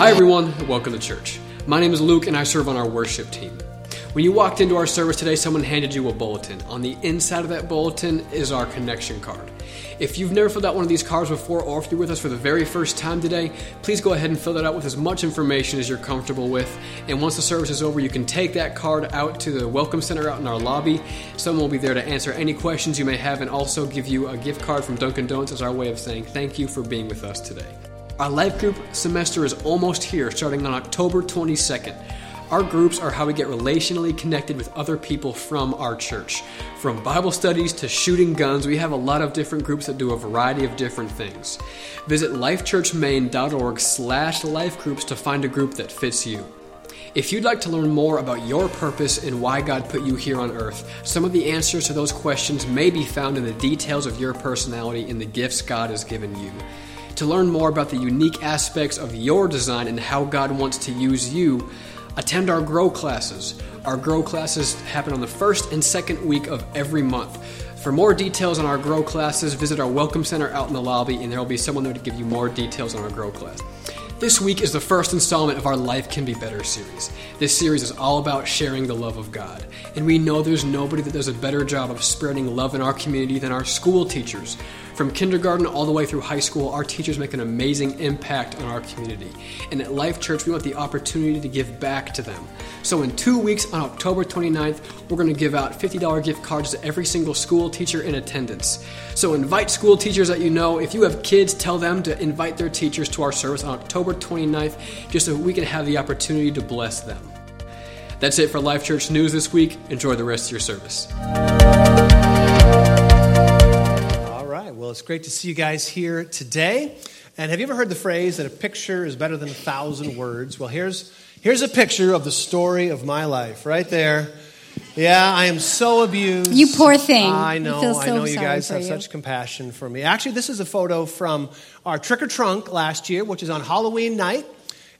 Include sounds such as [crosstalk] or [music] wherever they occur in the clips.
Hi, everyone. Welcome to church. My name is Luke, and I serve on our worship team. When you walked into our service today, someone handed you a bulletin. On the inside of that bulletin is our connection card. If you've never filled out one of these cards before, or if you're with us for the very first time today, please go ahead and fill that out with as much information as you're comfortable with. And once the service is over, you can take that card out to the Welcome Center out in our lobby. Someone will be there to answer any questions you may have and also give you a gift card from Dunkin' Donuts as our way of saying thank you for being with us today. Our life group semester is almost here, starting on October 22nd. Our groups are how we get relationally connected with other people from our church. From Bible studies to shooting guns, we have a lot of different groups that do a variety of different things. Visit lifechurchmaine.org slash lifegroups to find a group that fits you. If you'd like to learn more about your purpose and why God put you here on earth, some of the answers to those questions may be found in the details of your personality and the gifts God has given you. To learn more about the unique aspects of your design and how God wants to use you, attend our Grow classes. Our Grow classes happen on the first and second week of every month. For more details on our Grow classes, visit our Welcome Center out in the lobby, and there will be someone there to give you more details on our Grow class. This week is the first installment of our Life Can Be Better series. This series is all about sharing the love of God. And we know there's nobody that does a better job of spreading love in our community than our school teachers. From kindergarten all the way through high school, our teachers make an amazing impact on our community. And at Life Church, we want the opportunity to give back to them. So in two weeks, on October 29th, we're going to give out $50 gift cards to every single school teacher in attendance. So invite school teachers that you know. If you have kids, tell them to invite their teachers to our service on October 29th, just so we can have the opportunity to bless them. That's it for Life Church News this week. Enjoy the rest of your service. Well, it's great to see you guys here today. And have you ever heard the phrase that a picture is better than a thousand words? Well, here's, here's a picture of the story of my life right there. Yeah, I am so abused. You poor thing. I know. so I know you guys have you. such compassion for me. Actually, this is a photo from our trick or trunk last year, which is on Halloween night.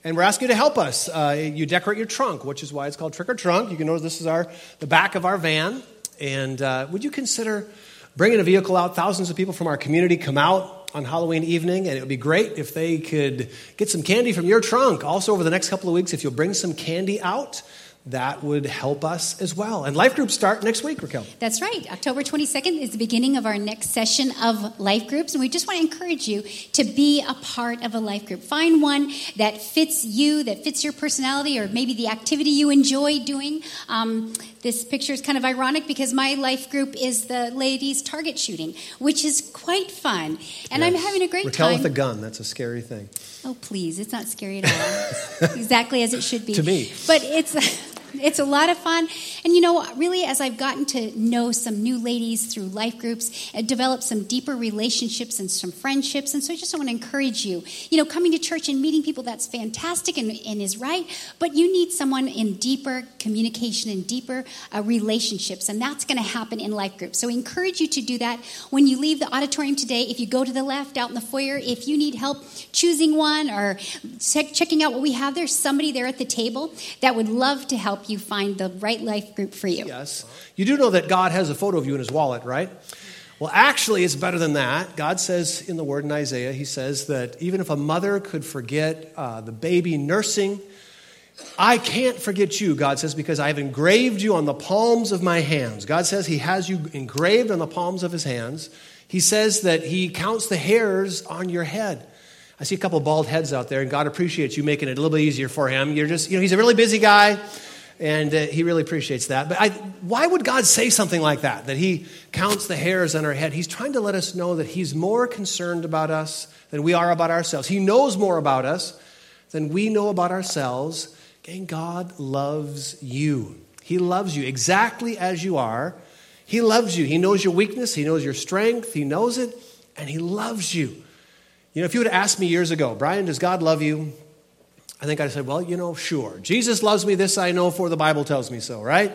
And we're asking you to help us. Uh, you decorate your trunk, which is why it's called trick or trunk. You can notice this is our the back of our van. And uh, would you consider bringing a vehicle out. Thousands of people from our community come out on Halloween evening, and it would be great if they could get some candy from your trunk. Also, over the next couple of weeks, if you'll bring some candy out, that would help us as well. And life groups start next week, Raquel. That's right. October 22nd is the beginning of our next session of life groups. And we just want to encourage you to be a part of a life group. Find one that fits you, that fits your personality, or maybe the activity you enjoy doing. Um, this picture is kind of ironic because my life group is the ladies' target shooting, which is quite fun. And yes. I'm having a great time. Raquel time. with a gun, that's a scary thing. Oh, please. It's not scary at all. [laughs] exactly as it should be. to me. But it's. It's a lot of fun. And you know, really, as I've gotten to know some new ladies through life groups, and developed some deeper relationships and some friendships. And so I just want to encourage you. You know, coming to church and meeting people, that's fantastic and, and is right. But you need someone in deeper communication and deeper uh, relationships. And that's going to happen in life groups. So I encourage you to do that. When you leave the auditorium today, if you go to the left out in the foyer, if you need help choosing one or checking out what we have, there's somebody there at the table that would love to help you find the right life group for you. Yes. You do know that God has a photo of you in his wallet, right? Well, actually, it's better than that. God says in the word in Isaiah, He says that even if a mother could forget uh, the baby nursing, I can't forget you, God says, because I have engraved you on the palms of my hands. God says He has you engraved on the palms of His hands. He says that He counts the hairs on your head. I see a couple bald heads out there, and God appreciates you making it a little bit easier for Him. You're just, you know, He's a really busy guy and uh, he really appreciates that. But I, why would God say something like that? That he counts the hairs on our head? He's trying to let us know that he's more concerned about us than we are about ourselves. He knows more about us than we know about ourselves. And God loves you. He loves you exactly as you are. He loves you. He knows your weakness, He knows your strength, He knows it, and He loves you. You know, if you would have asked me years ago, Brian, does God love you? I think I'd said, well, you know, sure. Jesus loves me, this I know, for the Bible tells me so, right?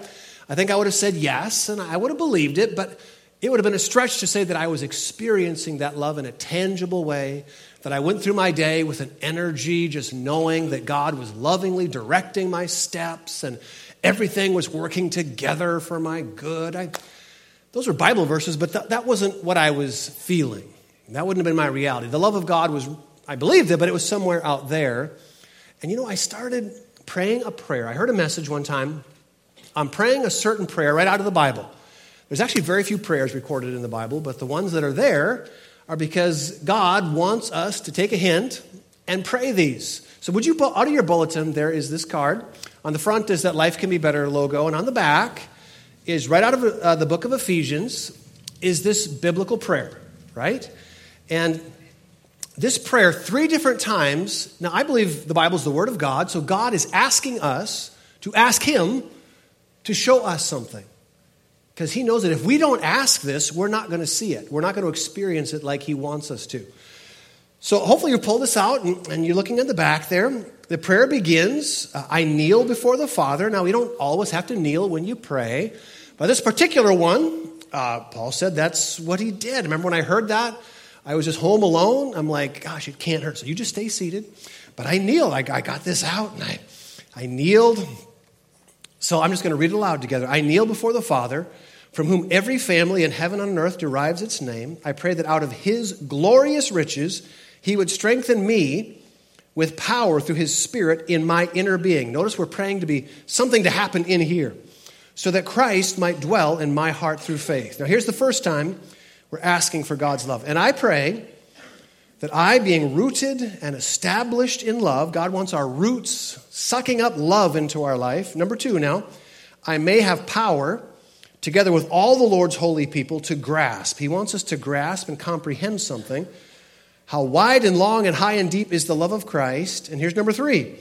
I think I would have said yes, and I would have believed it, but it would have been a stretch to say that I was experiencing that love in a tangible way, that I went through my day with an energy, just knowing that God was lovingly directing my steps and everything was working together for my good. I, those were Bible verses, but th- that wasn't what I was feeling. That wouldn't have been my reality. The love of God was, I believed it, but it was somewhere out there. And you know, I started praying a prayer. I heard a message one time. I'm praying a certain prayer right out of the Bible. There's actually very few prayers recorded in the Bible, but the ones that are there are because God wants us to take a hint and pray these. So, would you, out of your bulletin, there is this card. On the front is that Life Can Be Better logo, and on the back is right out of uh, the book of Ephesians is this biblical prayer, right? And this prayer, three different times. Now, I believe the Bible is the Word of God, so God is asking us to ask Him to show us something. Because He knows that if we don't ask this, we're not going to see it. We're not going to experience it like He wants us to. So, hopefully, you pull this out and, and you're looking at the back there. The prayer begins I kneel before the Father. Now, we don't always have to kneel when you pray, but this particular one, uh, Paul said that's what he did. Remember when I heard that? I was just home alone. I'm like, gosh, it can't hurt. So you just stay seated. But I kneeled. I, I got this out and I, I kneeled. So I'm just going to read it aloud together. I kneel before the Father, from whom every family in heaven and on earth derives its name. I pray that out of his glorious riches, he would strengthen me with power through his spirit in my inner being. Notice we're praying to be something to happen in here, so that Christ might dwell in my heart through faith. Now, here's the first time we're asking for God's love. And I pray that I, being rooted and established in love, God wants our roots sucking up love into our life. Number two, now, I may have power together with all the Lord's holy people to grasp. He wants us to grasp and comprehend something. How wide and long and high and deep is the love of Christ? And here's number three.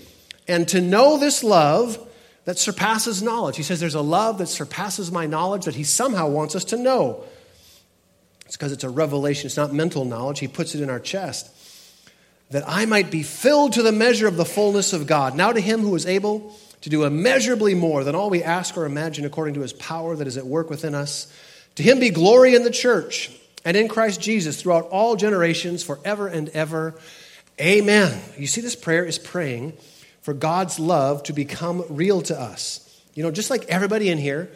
And to know this love that surpasses knowledge. He says there's a love that surpasses my knowledge that he somehow wants us to know. It's because it's a revelation, it's not mental knowledge. He puts it in our chest. That I might be filled to the measure of the fullness of God. Now to him who is able to do immeasurably more than all we ask or imagine according to his power that is at work within us. To him be glory in the church and in Christ Jesus throughout all generations, forever and ever. Amen. You see, this prayer is praying for God's love to become real to us. You know, just like everybody in here,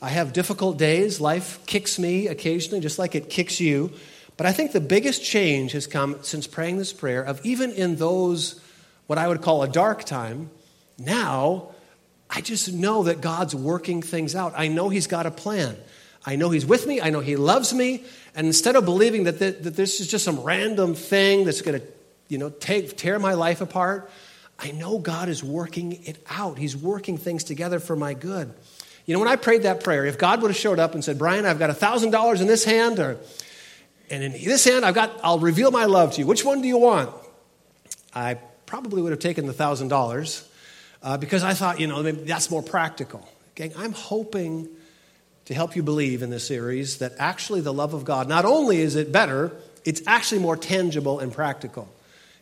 I have difficult days. Life kicks me occasionally, just like it kicks you. But I think the biggest change has come since praying this prayer of even in those, what I would call a dark time, now I just know that God's working things out. I know He's got a plan. I know He's with me. I know He loves me. And instead of believing that, th- that this is just some random thing that's going to, you know, take, tear my life apart, I know God is working it out. He's working things together for my good. You know, when I prayed that prayer, if God would have showed up and said, Brian, I've got $1,000 in this hand, or, and in this hand, I've got, I'll reveal my love to you. Which one do you want? I probably would have taken the $1,000 uh, because I thought, you know, that's more practical. Gang, I'm hoping to help you believe in this series that actually the love of God, not only is it better, it's actually more tangible and practical.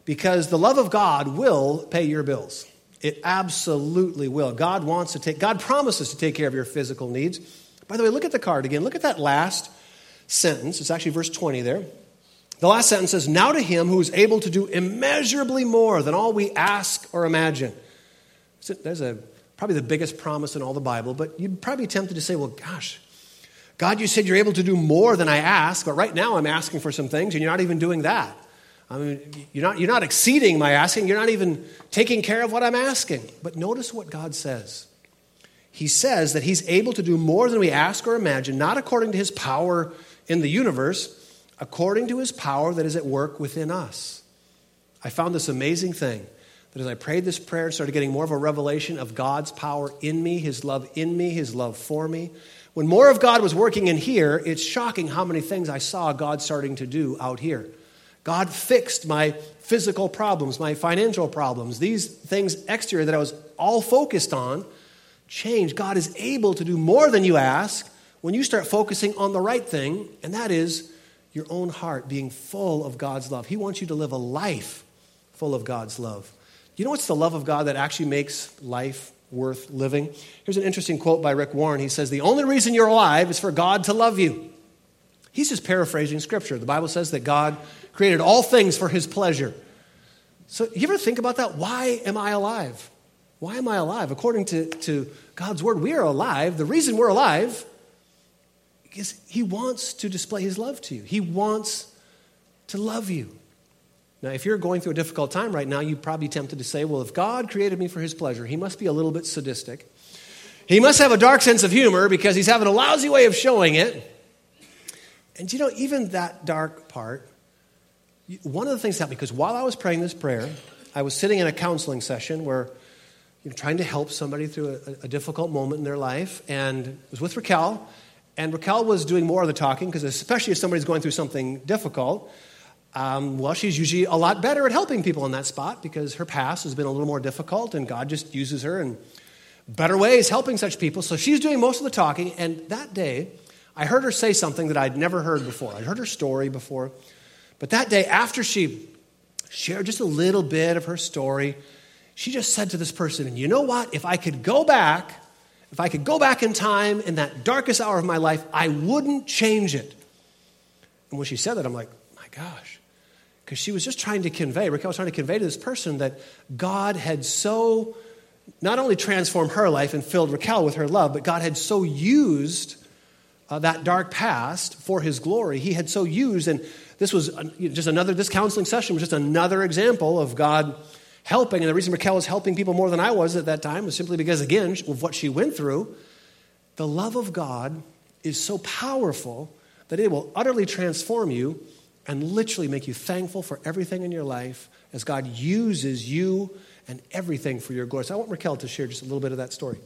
Because the love of God will pay your bills. It absolutely will. God wants to take, God promises to take care of your physical needs. By the way, look at the card again. Look at that last sentence. It's actually verse 20 there. The last sentence says, Now to him who is able to do immeasurably more than all we ask or imagine. There's a, probably the biggest promise in all the Bible, but you'd probably be tempted to say, Well, gosh, God, you said you're able to do more than I ask, but right now I'm asking for some things and you're not even doing that. I mean, you're not, you're not exceeding my asking. You're not even taking care of what I'm asking. But notice what God says. He says that He's able to do more than we ask or imagine, not according to His power in the universe, according to His power that is at work within us. I found this amazing thing that as I prayed this prayer and started getting more of a revelation of God's power in me, His love in me, His love for me, when more of God was working in here, it's shocking how many things I saw God starting to do out here. God fixed my physical problems, my financial problems, these things exterior that I was all focused on change. God is able to do more than you ask when you start focusing on the right thing, and that is your own heart being full of God's love. He wants you to live a life full of God's love. You know what's the love of God that actually makes life worth living? Here's an interesting quote by Rick Warren. He says, The only reason you're alive is for God to love you. He's just paraphrasing scripture. The Bible says that God created all things for his pleasure. So, you ever think about that? Why am I alive? Why am I alive? According to, to God's word, we are alive. The reason we're alive is he wants to display his love to you, he wants to love you. Now, if you're going through a difficult time right now, you'd probably tempted to say, well, if God created me for his pleasure, he must be a little bit sadistic. He must have a dark sense of humor because he's having a lousy way of showing it. And you know, even that dark part, one of the things that happened, because while I was praying this prayer, I was sitting in a counseling session where you know, trying to help somebody through a, a difficult moment in their life, and it was with Raquel. And Raquel was doing more of the talking because, especially if somebody's going through something difficult, um, well, she's usually a lot better at helping people in that spot because her past has been a little more difficult, and God just uses her in better ways helping such people. So she's doing most of the talking. And that day, I heard her say something that I'd never heard before. I'd heard her story before. But that day, after she shared just a little bit of her story, she just said to this person, you know what? If I could go back, if I could go back in time in that darkest hour of my life, I wouldn't change it. And when she said that, I'm like, my gosh. Because she was just trying to convey, Raquel was trying to convey to this person that God had so not only transformed her life and filled Raquel with her love, but God had so used uh, that dark past for his glory. He had so used, and this was just another, this counseling session was just another example of God helping. And the reason Raquel was helping people more than I was at that time was simply because, again, of what she went through. The love of God is so powerful that it will utterly transform you and literally make you thankful for everything in your life as God uses you and everything for your glory. So I want Raquel to share just a little bit of that story.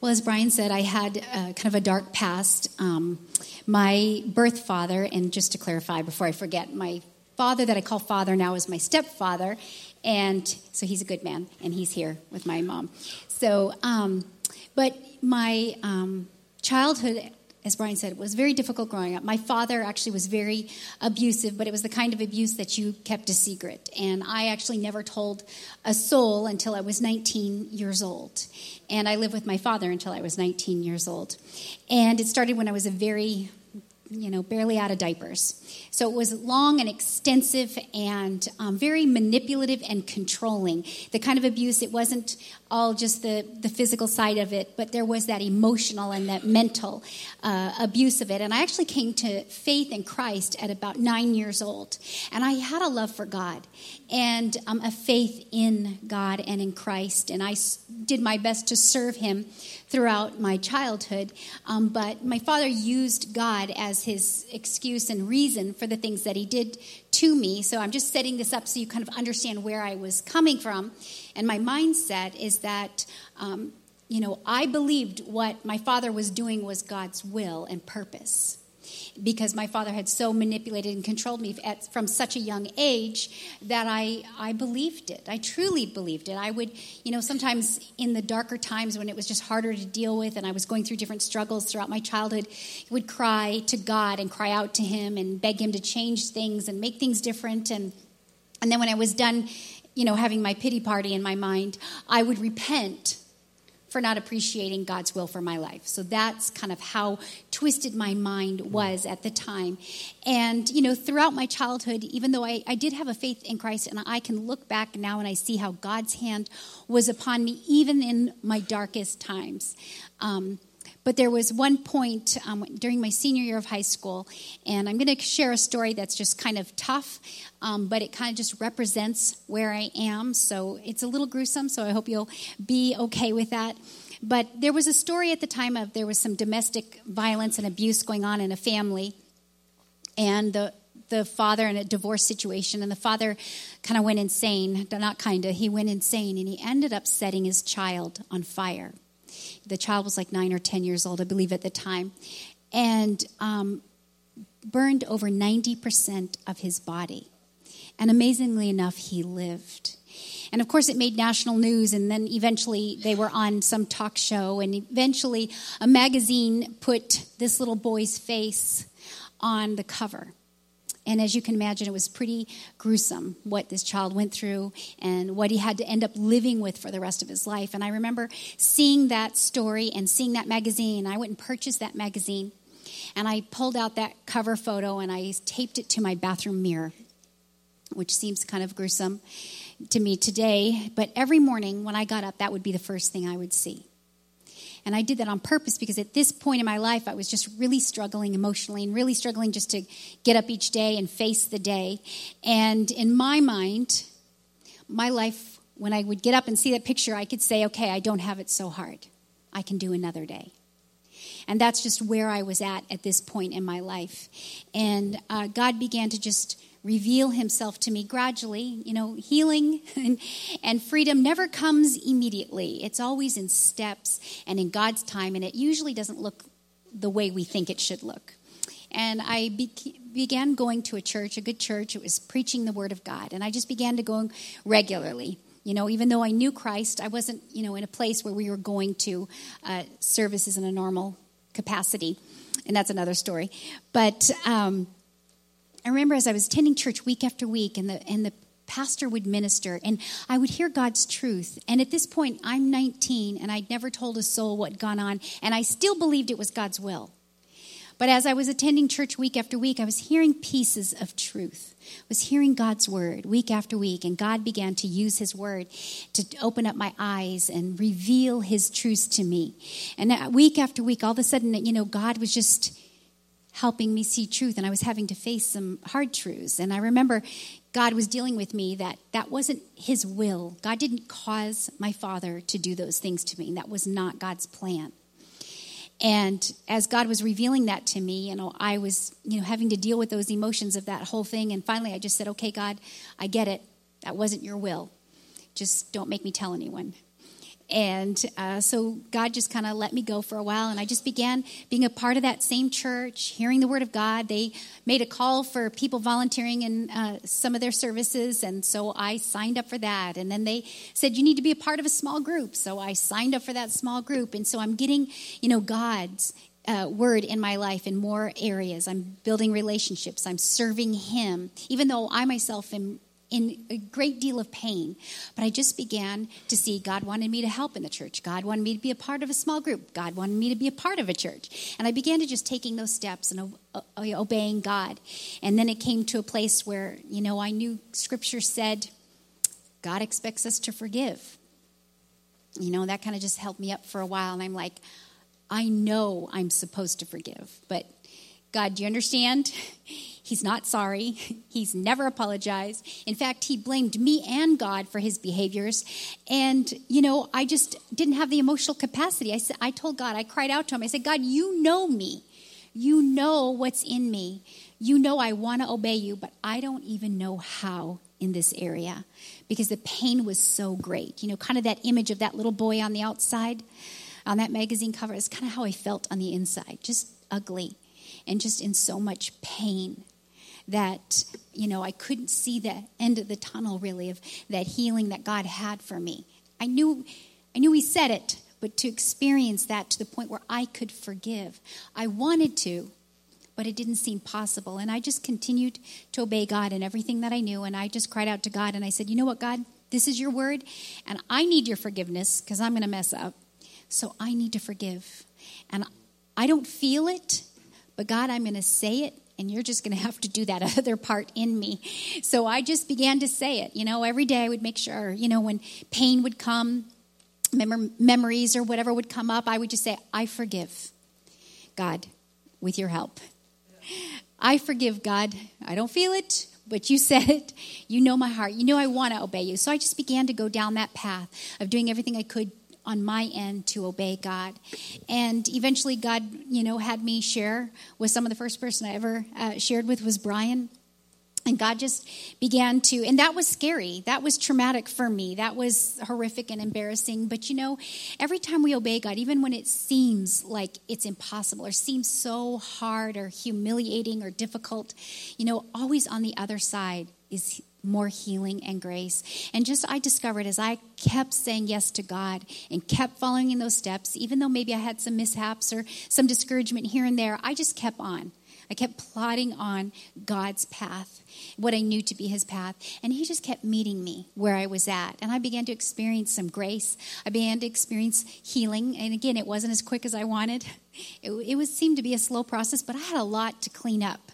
Well, as Brian said, I had a, kind of a dark past. Um, my birth father, and just to clarify before I forget, my father that I call father now is my stepfather, and so he's a good man, and he's here with my mom. So, um, but my um, childhood as Brian said, it was very difficult growing up. My father actually was very abusive, but it was the kind of abuse that you kept a secret. And I actually never told a soul until I was 19 years old. And I lived with my father until I was 19 years old. And it started when I was a very you know, barely out of diapers. So it was long and extensive and um, very manipulative and controlling. The kind of abuse, it wasn't all just the, the physical side of it, but there was that emotional and that mental uh, abuse of it. And I actually came to faith in Christ at about nine years old. And I had a love for God and um, a faith in God and in Christ. And I did my best to serve Him throughout my childhood. Um, but my father used God as his excuse and reason for the things that he did to me. So I'm just setting this up so you kind of understand where I was coming from. And my mindset is that. Um, you know, I believed what my father was doing was God's will and purpose because my father had so manipulated and controlled me at, from such a young age that I, I believed it. I truly believed it. I would, you know, sometimes in the darker times when it was just harder to deal with and I was going through different struggles throughout my childhood, would cry to God and cry out to Him and beg Him to change things and make things different. And, and then when I was done, you know, having my pity party in my mind, I would repent for not appreciating God's will for my life. So that's kind of how twisted my mind was at the time. And, you know, throughout my childhood, even though I, I did have a faith in Christ, and I can look back now and I see how God's hand was upon me even in my darkest times. Um, but there was one point um, during my senior year of high school, and I'm going to share a story that's just kind of tough, um, but it kind of just represents where I am. So it's a little gruesome, so I hope you'll be okay with that. But there was a story at the time of there was some domestic violence and abuse going on in a family, and the the father in a divorce situation, and the father kind of went insane. Not kind of, he went insane, and he ended up setting his child on fire. The child was like nine or 10 years old, I believe, at the time, and um, burned over 90% of his body. And amazingly enough, he lived. And of course, it made national news, and then eventually they were on some talk show, and eventually a magazine put this little boy's face on the cover. And as you can imagine, it was pretty gruesome what this child went through and what he had to end up living with for the rest of his life. And I remember seeing that story and seeing that magazine. I went and purchased that magazine. And I pulled out that cover photo and I taped it to my bathroom mirror, which seems kind of gruesome to me today. But every morning when I got up, that would be the first thing I would see. And I did that on purpose because at this point in my life, I was just really struggling emotionally and really struggling just to get up each day and face the day. And in my mind, my life, when I would get up and see that picture, I could say, okay, I don't have it so hard. I can do another day. And that's just where I was at at this point in my life. And uh, God began to just reveal himself to me gradually. You know, healing [laughs] and, and freedom never comes immediately, it's always in steps and in God's time, and it usually doesn't look the way we think it should look. And I be- began going to a church, a good church. It was preaching the Word of God. And I just began to go regularly. You know, even though I knew Christ, I wasn't, you know, in a place where we were going to uh, services in a normal capacity. And that's another story. But um, I remember as I was attending church week after week, and the and the pastor would minister, and I would hear God's truth. And at this point, I'm 19, and I'd never told a soul what gone on, and I still believed it was God's will. But as I was attending church week after week, I was hearing pieces of truth. I was hearing God's word week after week, and God began to use His word to open up my eyes and reveal His truths to me. And week after week, all of a sudden, you know, God was just helping me see truth and I was having to face some hard truths. And I remember God was dealing with me that that wasn't his will. God didn't cause my father to do those things to me. That was not God's plan. And as God was revealing that to me, you know, I was, you know, having to deal with those emotions of that whole thing. And finally, I just said, okay, God, I get it. That wasn't your will. Just don't make me tell anyone. And uh, so God just kind of let me go for a while, and I just began being a part of that same church, hearing the Word of God. They made a call for people volunteering in uh, some of their services, and so I signed up for that. And then they said, You need to be a part of a small group. So I signed up for that small group. And so I'm getting, you know, God's uh, word in my life in more areas. I'm building relationships. I'm serving Him, even though I myself am in a great deal of pain. But I just began to see God wanted me to help in the church. God wanted me to be a part of a small group. God wanted me to be a part of a church. And I began to just taking those steps and obeying God. And then it came to a place where, you know, I knew scripture said God expects us to forgive. You know, that kind of just helped me up for a while. And I'm like, I know I'm supposed to forgive, but God, do you understand? He's not sorry. He's never apologized. In fact, he blamed me and God for his behaviors. And, you know, I just didn't have the emotional capacity. I, said, I told God, I cried out to him. I said, God, you know me. You know what's in me. You know I want to obey you, but I don't even know how in this area because the pain was so great. You know, kind of that image of that little boy on the outside on that magazine cover is kind of how I felt on the inside, just ugly and just in so much pain that you know I couldn't see the end of the tunnel really of that healing that God had for me. I knew I knew he said it, but to experience that to the point where I could forgive. I wanted to, but it didn't seem possible. And I just continued to obey God in everything that I knew and I just cried out to God and I said, "You know what, God? This is your word and I need your forgiveness because I'm going to mess up. So I need to forgive." And I don't feel it, but God, I'm going to say it and you're just going [laughs] to have to do that other part in me. So I just began to say it. You know, every day I would make sure, you know, when pain would come, mem- memories or whatever would come up, I would just say, I forgive God with your help. I forgive God. I don't feel it, but you [laughs] said it. You know my heart. You know I want to obey you. So I just began to go down that path of doing everything I could on my end to obey God. And eventually, God, you know, had me share with some of the first person I ever uh, shared with was Brian. And God just began to, and that was scary. That was traumatic for me. That was horrific and embarrassing. But you know, every time we obey God, even when it seems like it's impossible or seems so hard or humiliating or difficult, you know, always on the other side is more healing and grace. And just I discovered as I kept saying yes to God and kept following in those steps, even though maybe I had some mishaps or some discouragement here and there, I just kept on. I kept plodding on God's path, what I knew to be His path. And He just kept meeting me where I was at. And I began to experience some grace. I began to experience healing. And again, it wasn't as quick as I wanted. It, it was, seemed to be a slow process, but I had a lot to clean up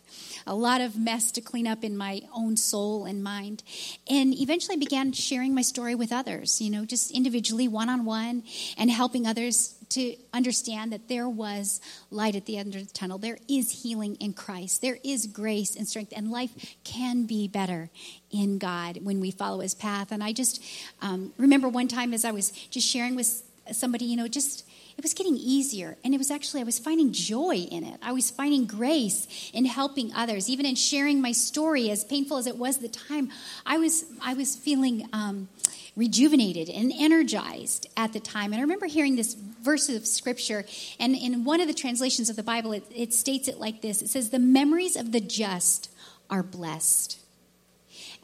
a lot of mess to clean up in my own soul and mind. And eventually I began sharing my story with others, you know, just individually, one on one, and helping others to understand that there was light at the end of the tunnel. There is healing in Christ. There is grace and strength, and life can be better in God when we follow His path. And I just um, remember one time as I was just sharing with somebody, you know, just it was getting easier and it was actually i was finding joy in it i was finding grace in helping others even in sharing my story as painful as it was at the time i was i was feeling um, rejuvenated and energized at the time. And I remember hearing this verse of scripture, and in one of the translations of the Bible, it, it states it like this it says, The memories of the just are blessed.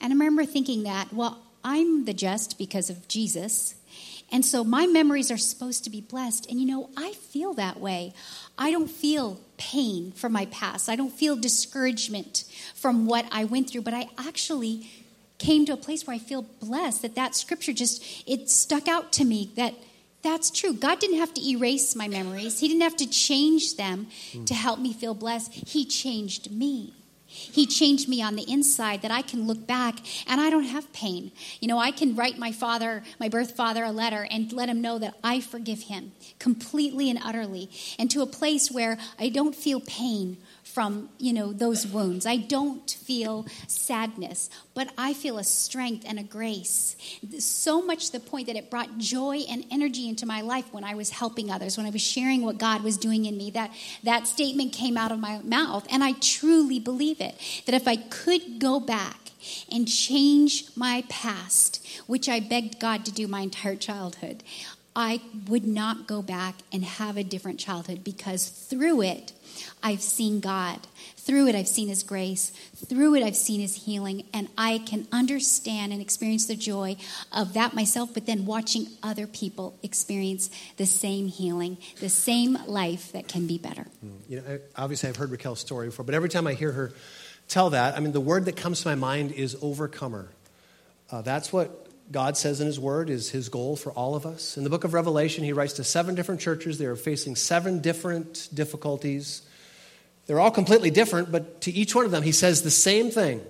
And I remember thinking that, well, I'm the just because of Jesus. And so my memories are supposed to be blessed. And you know, I feel that way. I don't feel pain from my past. I don't feel discouragement from what I went through, but I actually came to a place where I feel blessed that that scripture just it stuck out to me that that's true. God didn't have to erase my memories. He didn't have to change them to help me feel blessed. He changed me. He changed me on the inside that I can look back and I don't have pain. You know, I can write my father, my birth father, a letter and let him know that I forgive him completely and utterly, and to a place where I don't feel pain from you know those wounds. I don't feel sadness but i feel a strength and a grace. So much the point that it brought joy and energy into my life when i was helping others when i was sharing what god was doing in me. That that statement came out of my mouth and i truly believe it that if i could go back and change my past which i begged god to do my entire childhood I would not go back and have a different childhood because through it, I've seen God. Through it, I've seen His grace. Through it, I've seen His healing. And I can understand and experience the joy of that myself, but then watching other people experience the same healing, the same life that can be better. Hmm. You know, obviously, I've heard Raquel's story before, but every time I hear her tell that, I mean, the word that comes to my mind is overcomer. Uh, that's what God says in His Word is His goal for all of us. In the book of Revelation, He writes to seven different churches. They are facing seven different difficulties. They're all completely different, but to each one of them, He says the same thing.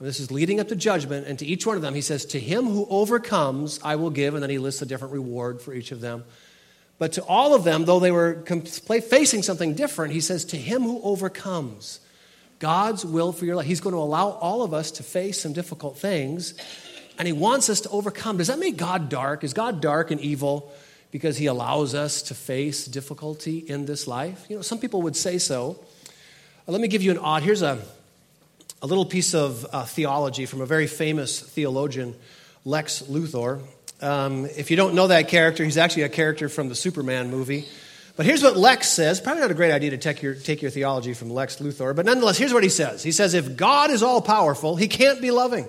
This is leading up to judgment, and to each one of them, He says, To him who overcomes, I will give, and then He lists a different reward for each of them. But to all of them, though they were facing something different, He says, To him who overcomes, God's will for your life. He's going to allow all of us to face some difficult things and he wants us to overcome. Does that make God dark? Is God dark and evil because he allows us to face difficulty in this life? You know, some people would say so. Uh, let me give you an odd. Here's a, a little piece of uh, theology from a very famous theologian, Lex Luthor. Um, if you don't know that character, he's actually a character from the Superman movie. But here's what Lex says. Probably not a great idea to take your, take your theology from Lex Luthor, but nonetheless, here's what he says. He says, If God is all powerful, he can't be loving.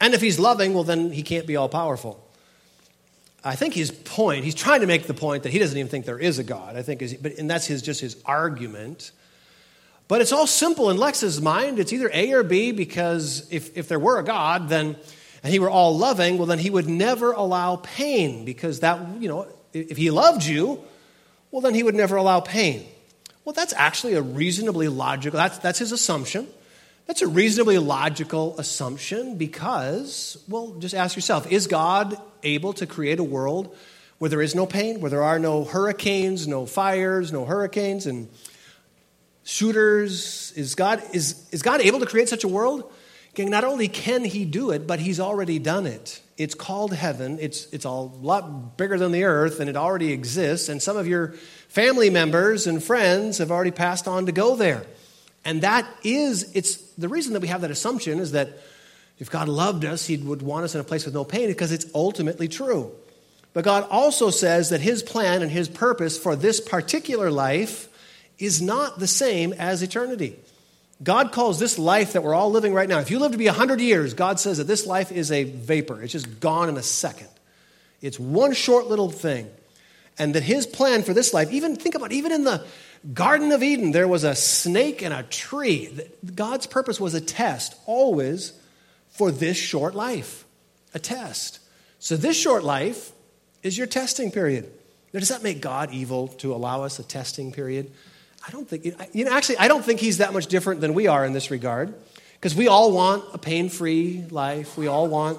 And if he's loving, well, then he can't be all powerful. I think his point, he's trying to make the point that he doesn't even think there is a God. I think, is, but, and that's his, just his argument. But it's all simple in Lex's mind. It's either A or B because if, if there were a God, then, and he were all loving, well, then he would never allow pain because that, you know, if he loved you, well, then he would never allow pain. Well, that's actually a reasonably logical, that's, that's his assumption. That's a reasonably logical assumption because, well, just ask yourself is God able to create a world where there is no pain, where there are no hurricanes, no fires, no hurricanes, and shooters? Is God, is, is God able to create such a world? Again, not only can He do it, but He's already done it. It's called heaven. It's, it's a lot bigger than the earth, and it already exists. And some of your family members and friends have already passed on to go there. And that is, it's the reason that we have that assumption is that if God loved us, He would want us in a place with no pain because it's ultimately true. But God also says that His plan and His purpose for this particular life is not the same as eternity. God calls this life that we're all living right now, if you live to be 100 years, God says that this life is a vapor. It's just gone in a second. It's one short little thing. And that His plan for this life, even think about, even in the Garden of Eden, there was a snake and a tree. God's purpose was a test, always for this short life. A test. So, this short life is your testing period. Now, does that make God evil to allow us a testing period? I don't think, you know, actually, I don't think he's that much different than we are in this regard. Because we all want a pain free life. We all want,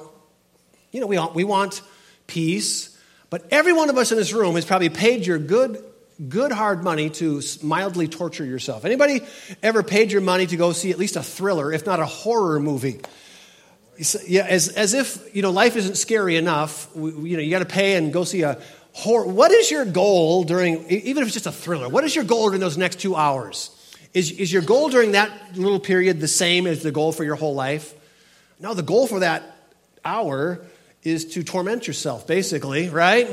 you know, we, all, we want peace. But every one of us in this room has probably paid your good, good hard money to mildly torture yourself. Anybody ever paid your money to go see at least a thriller, if not a horror movie? Yeah, as, as if you know life isn't scary enough. You know, you got to pay and go see a horror. What is your goal during, even if it's just a thriller? What is your goal during those next two hours? Is, is your goal during that little period the same as the goal for your whole life? No, the goal for that hour is to torment yourself, basically, right?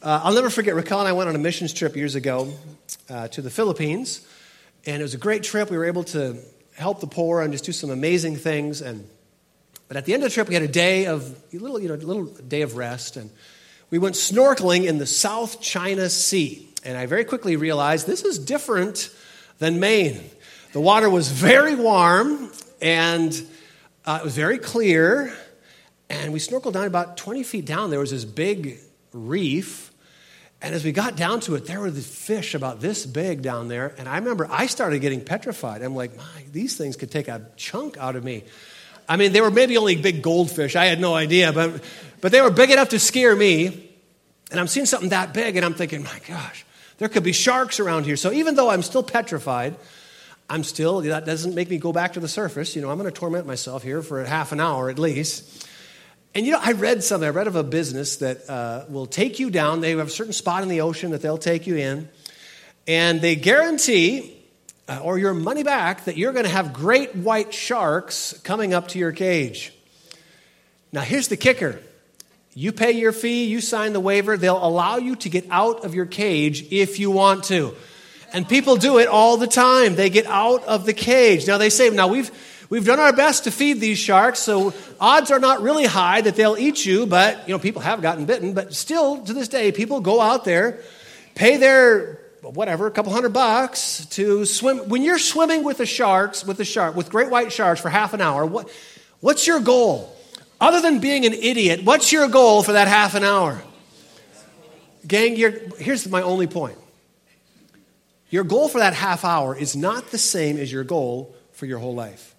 Uh, I'll never forget, Raquel and I went on a missions trip years ago uh, to the Philippines, and it was a great trip. We were able to help the poor and just do some amazing things. And but at the end of the trip, we had a day of a little, you know, a little day of rest, and we went snorkeling in the South China Sea. And I very quickly realized this is different than Maine. The water was very warm, and uh, it was very clear. And we snorkeled down about 20 feet down. There was this big reef. And as we got down to it, there were the fish about this big down there. And I remember I started getting petrified. I'm like, my, these things could take a chunk out of me. I mean, they were maybe only big goldfish. I had no idea, but, but they were big enough to scare me. And I'm seeing something that big, and I'm thinking, my gosh, there could be sharks around here. So even though I'm still petrified, I'm still, that doesn't make me go back to the surface. You know, I'm going to torment myself here for half an hour at least. And you know, I read something. I read of a business that uh, will take you down. They have a certain spot in the ocean that they'll take you in, and they guarantee, Uh, or your money back, that you're going to have great white sharks coming up to your cage. Now, here's the kicker you pay your fee, you sign the waiver, they'll allow you to get out of your cage if you want to. And people do it all the time. They get out of the cage. Now, they say, now we've We've done our best to feed these sharks, so odds are not really high that they'll eat you, but you know, people have gotten bitten, but still to this day, people go out there, pay their whatever, a couple hundred bucks to swim. When you're swimming with the sharks, with the shark, with great white sharks for half an hour, what, what's your goal? Other than being an idiot, what's your goal for that half an hour? Gang, here's my only point. Your goal for that half hour is not the same as your goal for your whole life.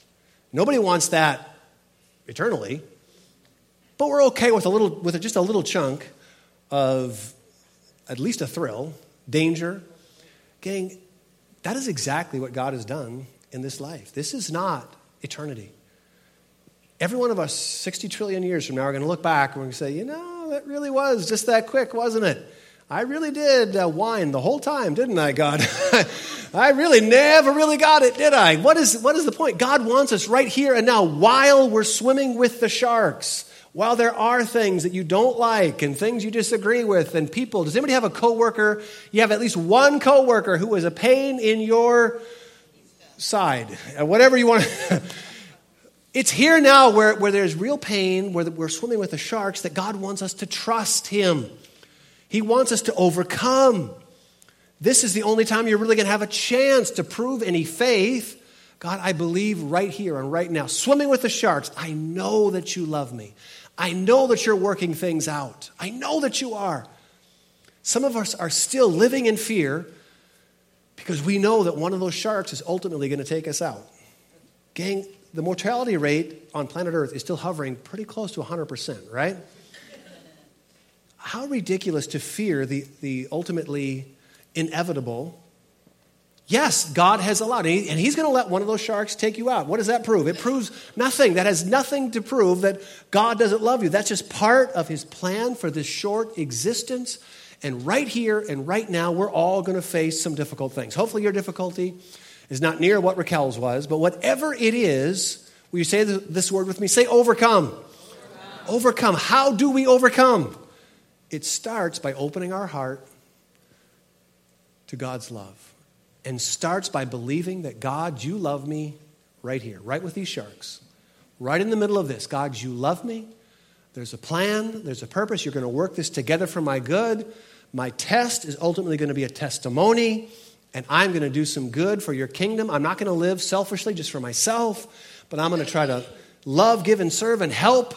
Nobody wants that eternally, but we're okay with a little, with just a little chunk of at least a thrill, danger. Gang, that is exactly what God has done in this life. This is not eternity. Every one of us, 60 trillion years from now, are going to look back and we're going to say, you know, that really was just that quick, wasn't it? I really did uh, whine the whole time, didn't I, God? [laughs] I really never really got it, did I? What is, what is the point? God wants us right here and now while we're swimming with the sharks. While there are things that you don't like and things you disagree with and people, does anybody have a coworker? You have at least one coworker who is a pain in your side, uh, whatever you want. [laughs] it's here now where, where there's real pain, where we're swimming with the sharks, that God wants us to trust Him. He wants us to overcome. This is the only time you're really going to have a chance to prove any faith. God, I believe right here and right now. Swimming with the sharks, I know that you love me. I know that you're working things out. I know that you are. Some of us are still living in fear because we know that one of those sharks is ultimately going to take us out. Gang, the mortality rate on planet Earth is still hovering pretty close to 100%, right? How ridiculous to fear the, the ultimately inevitable. Yes, God has allowed, and He's going to let one of those sharks take you out. What does that prove? It proves nothing. That has nothing to prove that God doesn't love you. That's just part of His plan for this short existence. And right here and right now, we're all going to face some difficult things. Hopefully, your difficulty is not near what Raquel's was, but whatever it is, will you say this word with me? Say overcome. Overcome. overcome. How do we overcome? It starts by opening our heart to God's love and starts by believing that God, you love me right here, right with these sharks, right in the middle of this. God, you love me. There's a plan, there's a purpose. You're going to work this together for my good. My test is ultimately going to be a testimony, and I'm going to do some good for your kingdom. I'm not going to live selfishly just for myself, but I'm going to try to love, give, and serve and help.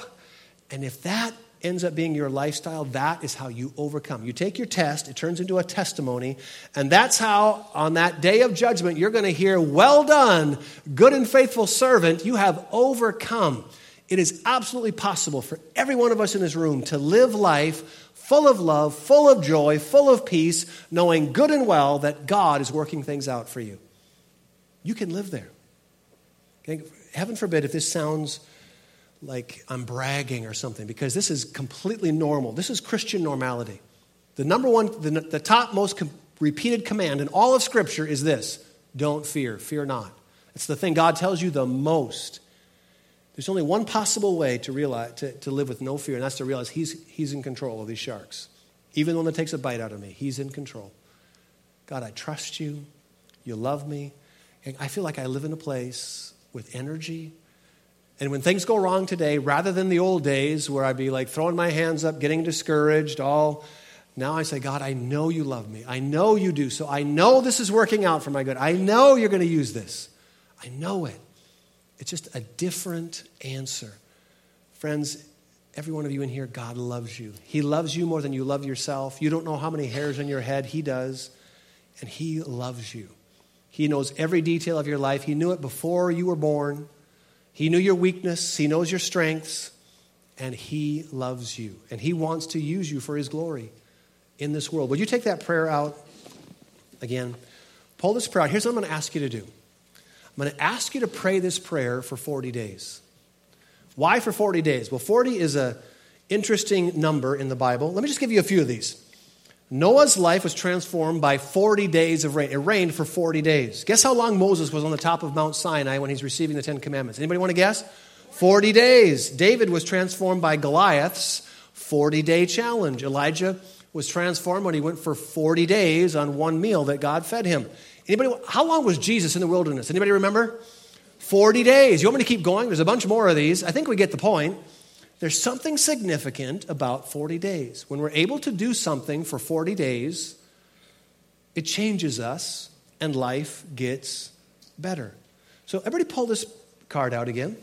And if that ends up being your lifestyle, that is how you overcome. You take your test, it turns into a testimony, and that's how, on that day of judgment, you're going to hear, Well done, good and faithful servant, you have overcome. It is absolutely possible for every one of us in this room to live life full of love, full of joy, full of peace, knowing good and well that God is working things out for you. You can live there. Okay? Heaven forbid if this sounds like I'm bragging or something, because this is completely normal. This is Christian normality. The number one, the, the top most com- repeated command in all of Scripture is this don't fear, fear not. It's the thing God tells you the most. There's only one possible way to, realize, to, to live with no fear, and that's to realize he's, he's in control of these sharks. Even when it takes a bite out of me, He's in control. God, I trust you. You love me. And I feel like I live in a place with energy. And when things go wrong today, rather than the old days where I'd be like throwing my hands up, getting discouraged, all, now I say, God, I know you love me. I know you do. So I know this is working out for my good. I know you're going to use this. I know it. It's just a different answer. Friends, every one of you in here, God loves you. He loves you more than you love yourself. You don't know how many hairs on your head, He does. And He loves you. He knows every detail of your life. He knew it before you were born. He knew your weakness, He knows your strengths, and He loves you. And He wants to use you for His glory in this world. Would you take that prayer out again? Pull this prayer out. Here's what I'm going to ask you to do I'm going to ask you to pray this prayer for 40 days. Why for 40 days? Well, 40 is a interesting number in the Bible. Let me just give you a few of these. Noah's life was transformed by 40 days of rain. It rained for 40 days. Guess how long Moses was on the top of Mount Sinai when he's receiving the 10 commandments? Anybody want to guess? 40 days. David was transformed by Goliath's 40-day challenge. Elijah was transformed when he went for 40 days on one meal that God fed him. Anybody, how long was Jesus in the wilderness? Anybody remember? 40 days. You want me to keep going? There's a bunch more of these. I think we get the point. There's something significant about 40 days. When we're able to do something for 40 days, it changes us and life gets better. So, everybody pull this card out again.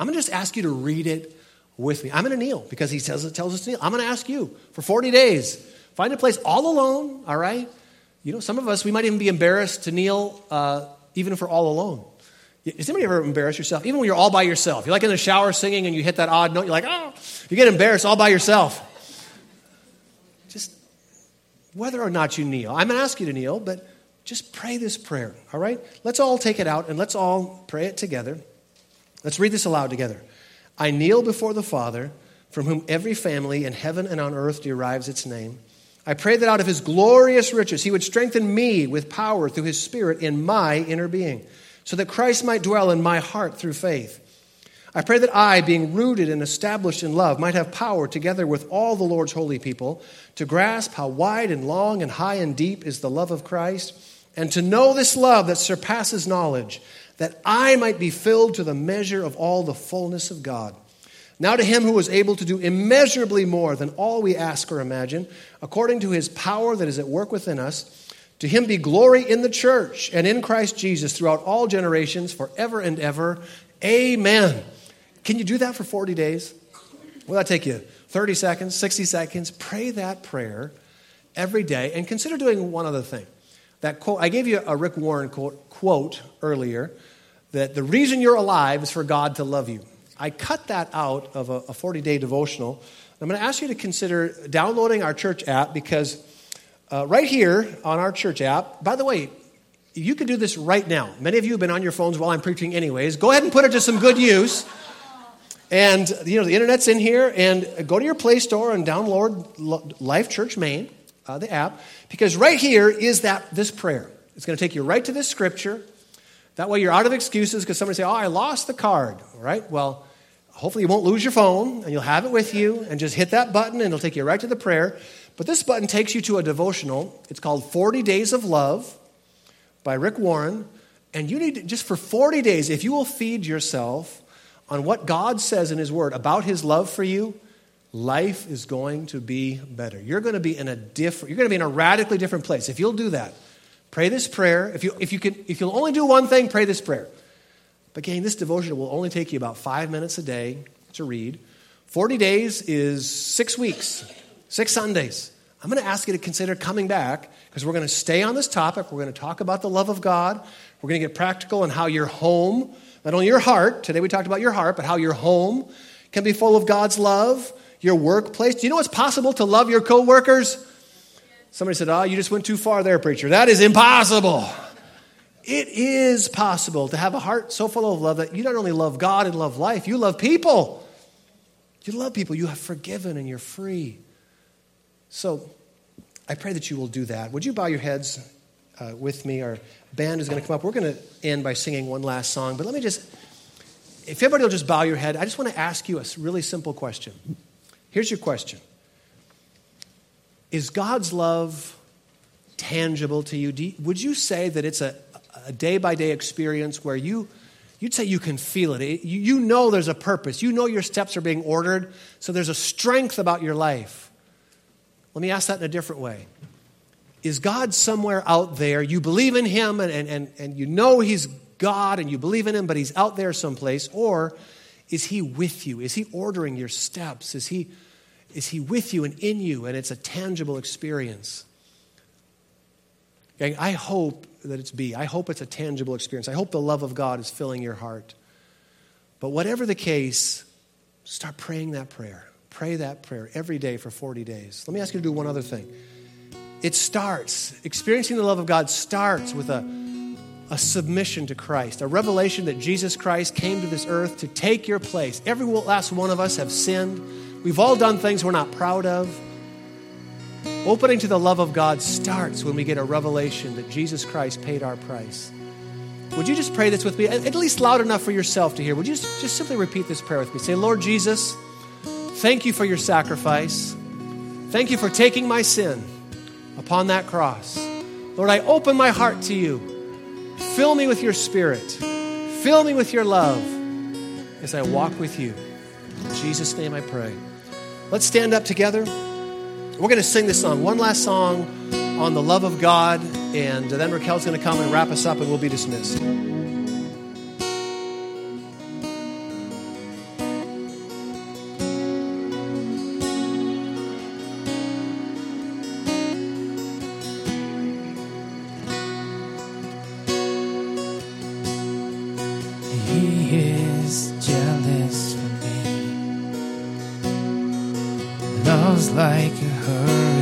I'm going to just ask you to read it with me. I'm going to kneel because he tells, tells us to kneel. I'm going to ask you for 40 days. Find a place all alone, all right? You know, some of us, we might even be embarrassed to kneel uh, even if we're all alone. Has anybody ever embarrassed yourself? Even when you're all by yourself. You're like in the shower singing and you hit that odd note, you're like, oh, you get embarrassed all by yourself. Just whether or not you kneel. I'm going to ask you to kneel, but just pray this prayer, all right? Let's all take it out and let's all pray it together. Let's read this aloud together. I kneel before the Father, from whom every family in heaven and on earth derives its name. I pray that out of his glorious riches he would strengthen me with power through his Spirit in my inner being, so that Christ might dwell in my heart through faith. I pray that I, being rooted and established in love, might have power, together with all the Lord's holy people, to grasp how wide and long and high and deep is the love of Christ, and to know this love that surpasses knowledge, that I might be filled to the measure of all the fullness of God. Now to him who is able to do immeasurably more than all we ask or imagine, according to his power that is at work within us, to him be glory in the church and in Christ Jesus throughout all generations, forever and ever. Amen. Can you do that for 40 days? Will that take you 30 seconds, 60 seconds? Pray that prayer every day and consider doing one other thing. That quote, I gave you a Rick Warren quote, quote earlier that the reason you're alive is for God to love you. I cut that out of a 40 day devotional. I'm going to ask you to consider downloading our church app because uh, right here on our church app, by the way, you can do this right now. Many of you have been on your phones while I'm preaching, anyways. Go ahead and put it to some good use. And, you know, the internet's in here, and go to your Play Store and download Life Church Maine, uh, the app, because right here is that this prayer. It's going to take you right to this scripture. That way you're out of excuses because somebody say, oh, I lost the card, right? Well, hopefully you won't lose your phone and you'll have it with you and just hit that button and it'll take you right to the prayer. But this button takes you to a devotional. It's called 40 Days of Love by Rick Warren. And you need to, just for 40 days, if you will feed yourself on what God says in His Word about His love for you, life is going to be better. You're going to be in a different, you're going to be in a radically different place. If you'll do that, pray this prayer. If, you, if, you can, if you'll only do one thing, pray this prayer. But again, this devotional will only take you about five minutes a day to read. 40 days is six weeks, six Sundays. I'm going to ask you to consider coming back because we're going to stay on this topic. We're going to talk about the love of God. We're going to get practical on how your home, not only your heart, today we talked about your heart, but how your home can be full of God's love. your workplace? Do you know it's possible to love your coworkers? Somebody said, Oh, you just went too far there, preacher. That is impossible. It is possible to have a heart so full of love that you not only love God and love life, you love people. You love people. You have forgiven and you're free. So I pray that you will do that. Would you bow your heads uh, with me? Our band is going to come up. We're going to end by singing one last song. But let me just, if everybody will just bow your head, I just want to ask you a really simple question. Here's your question Is God's love tangible to you? you would you say that it's a, a day by day experience where you, you'd say you can feel it. You, you know there's a purpose. You know your steps are being ordered, so there's a strength about your life. Let me ask that in a different way. Is God somewhere out there? You believe in Him and, and, and you know He's God and you believe in Him, but He's out there someplace? Or is He with you? Is He ordering your steps? Is He, is he with you and in you and it's a tangible experience? Gang, I hope that it's B. I hope it's a tangible experience. I hope the love of God is filling your heart. But whatever the case, start praying that prayer. Pray that prayer every day for 40 days. Let me ask you to do one other thing. It starts, experiencing the love of God starts with a, a submission to Christ, a revelation that Jesus Christ came to this earth to take your place. Every last one of us have sinned. We've all done things we're not proud of. Opening to the love of God starts when we get a revelation that Jesus Christ paid our price. Would you just pray this with me, at least loud enough for yourself to hear? Would you just, just simply repeat this prayer with me? Say, Lord Jesus, thank you for your sacrifice. Thank you for taking my sin upon that cross. Lord, I open my heart to you. Fill me with your spirit. Fill me with your love as I walk with you. In Jesus' name I pray. Let's stand up together. We're going to sing this song, one last song on the love of God, and then Raquel's going to come and wrap us up, and we'll be dismissed. like a hurricane.